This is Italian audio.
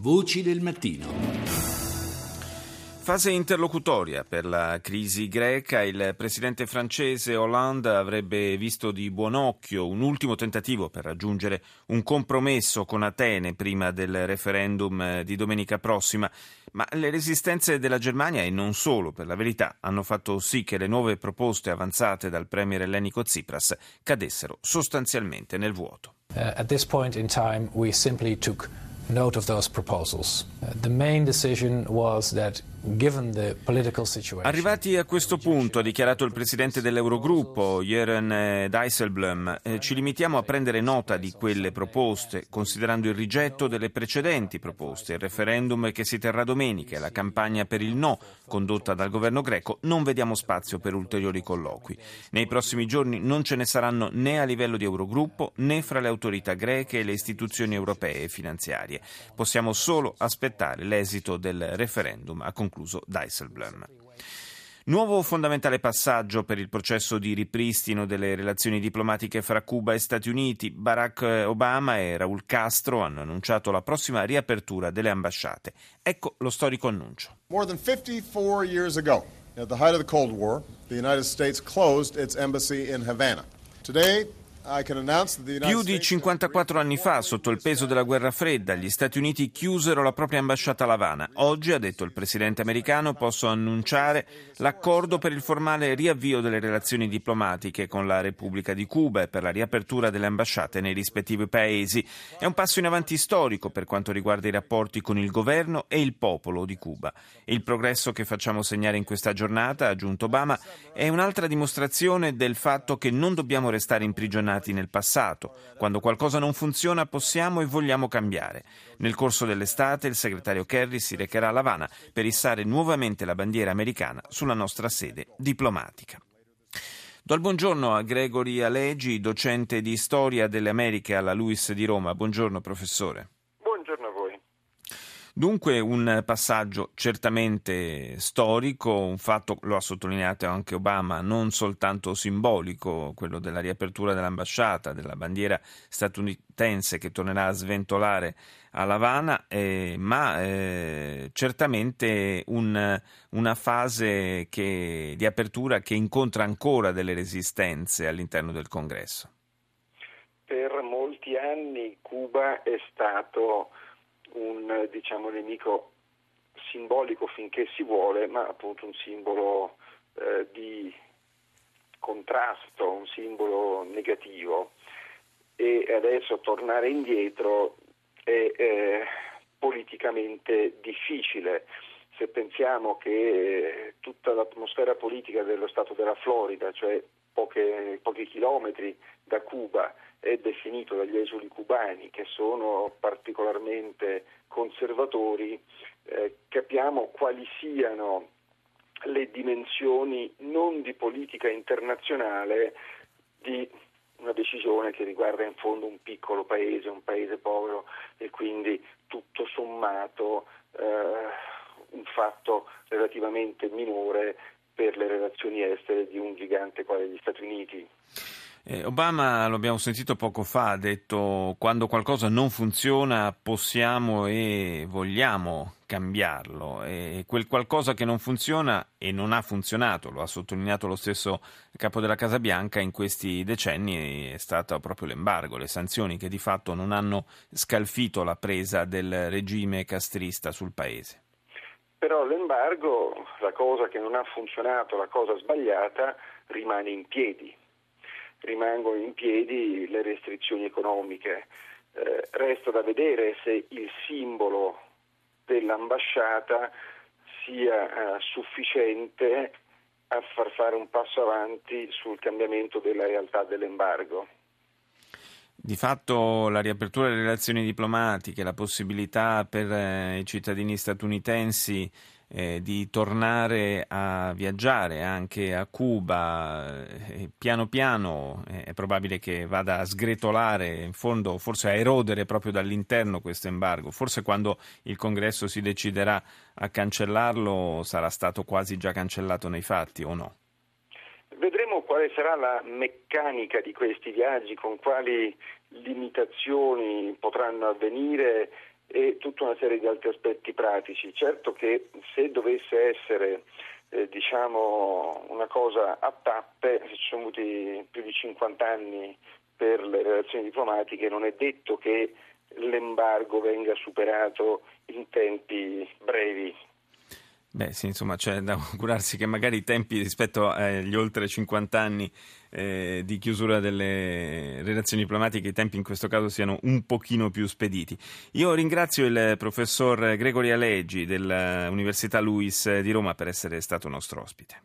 Voci del mattino. Fase interlocutoria per la crisi greca, il presidente francese Hollande avrebbe visto di buon occhio un ultimo tentativo per raggiungere un compromesso con Atene prima del referendum di domenica prossima, ma le resistenze della Germania e non solo, per la verità, hanno fatto sì che le nuove proposte avanzate dal premier ellenico Tsipras cadessero sostanzialmente nel vuoto. Uh, at this point in time we simply took note of those proposals. Uh, the main decision was that Arrivati a questo punto, ha dichiarato il presidente dell'Eurogruppo, Jeren eh, Dijsselbloem, eh, ci limitiamo a prendere nota di quelle proposte, considerando il rigetto delle precedenti proposte, il referendum che si terrà domenica e la campagna per il no condotta dal governo greco, non vediamo spazio per ulteriori colloqui. Nei prossimi giorni non ce ne saranno né a livello di Eurogruppo né fra le autorità greche e le istituzioni europee e finanziarie. Possiamo solo aspettare l'esito del referendum a concluso Dijsselbloem. Nuovo fondamentale passaggio per il processo di ripristino delle relazioni diplomatiche fra Cuba e Stati Uniti. Barack Obama e Raul Castro hanno annunciato la prossima riapertura delle ambasciate. Ecco lo storico annuncio. More than 54 years ago, at the height of the Cold War, the United States closed its embassy in Havana. Today, più di 54 anni fa, sotto il peso della guerra fredda, gli Stati Uniti chiusero la propria ambasciata a Havana. Oggi, ha detto il presidente americano, posso annunciare l'accordo per il formale riavvio delle relazioni diplomatiche con la Repubblica di Cuba e per la riapertura delle ambasciate nei rispettivi paesi. È un passo in avanti storico per quanto riguarda i rapporti con il governo e il popolo di Cuba. Il progresso che facciamo segnare in questa giornata, ha aggiunto Obama, è un'altra dimostrazione del fatto che non dobbiamo restare imprigionati imprigionati nel passato. Quando qualcosa non funziona possiamo e vogliamo cambiare. Nel corso dell'estate il segretario Kerry si recherà a Havana per issare nuovamente la bandiera americana sulla nostra sede diplomatica. Do il buongiorno a Gregory Alegi, docente di storia delle Americhe alla LUIS di Roma. Buongiorno professore. Dunque un passaggio certamente storico, un fatto, lo ha sottolineato anche Obama, non soltanto simbolico, quello della riapertura dell'ambasciata, della bandiera statunitense che tornerà a sventolare a Havana, eh, ma eh, certamente un, una fase che, di apertura che incontra ancora delle resistenze all'interno del Congresso. Per molti anni Cuba è stato un diciamo, nemico simbolico finché si vuole, ma appunto un simbolo eh, di contrasto, un simbolo negativo. E adesso tornare indietro è eh, politicamente difficile. Se pensiamo che tutta l'atmosfera politica dello Stato della Florida, cioè poche, pochi chilometri da Cuba, è definito dagli esuli cubani che sono particolarmente conservatori, eh, capiamo quali siano le dimensioni non di politica internazionale di una decisione che riguarda in fondo un piccolo paese, un paese povero e quindi tutto sommato eh, un fatto relativamente minore per le relazioni estere di un gigante quale gli Stati Uniti. Eh, Obama, lo abbiamo sentito poco fa, ha detto quando qualcosa non funziona possiamo e vogliamo cambiarlo e quel qualcosa che non funziona e non ha funzionato, lo ha sottolineato lo stesso capo della Casa Bianca in questi decenni, è stato proprio l'embargo, le sanzioni che di fatto non hanno scalfito la presa del regime castrista sul paese. Però l'embargo, la cosa che non ha funzionato, la cosa sbagliata, rimane in piedi rimangono in piedi le restrizioni economiche. Eh, resta da vedere se il simbolo dell'ambasciata sia eh, sufficiente a far fare un passo avanti sul cambiamento della realtà dell'embargo. Di fatto la riapertura delle relazioni diplomatiche, la possibilità per eh, i cittadini statunitensi eh, di tornare a viaggiare anche a Cuba, eh, piano piano eh, è probabile che vada a sgretolare, in fondo forse a erodere proprio dall'interno questo embargo. Forse quando il Congresso si deciderà a cancellarlo sarà stato quasi già cancellato nei fatti o no? Vedremo quale sarà la meccanica di questi viaggi, con quali limitazioni potranno avvenire e tutta una serie di altri aspetti pratici. Certo che se dovesse essere eh, diciamo una cosa a tappe, ci sono avuti più di 50 anni per le relazioni diplomatiche, non è detto che l'embargo venga superato in tempi brevi. Beh, sì, insomma, c'è da augurarsi che magari i tempi rispetto agli oltre 50 anni eh, di chiusura delle relazioni diplomatiche, i tempi in questo caso siano un pochino più spediti. Io ringrazio il professor Gregory Aleggi dell'Università Luis di Roma per essere stato nostro ospite.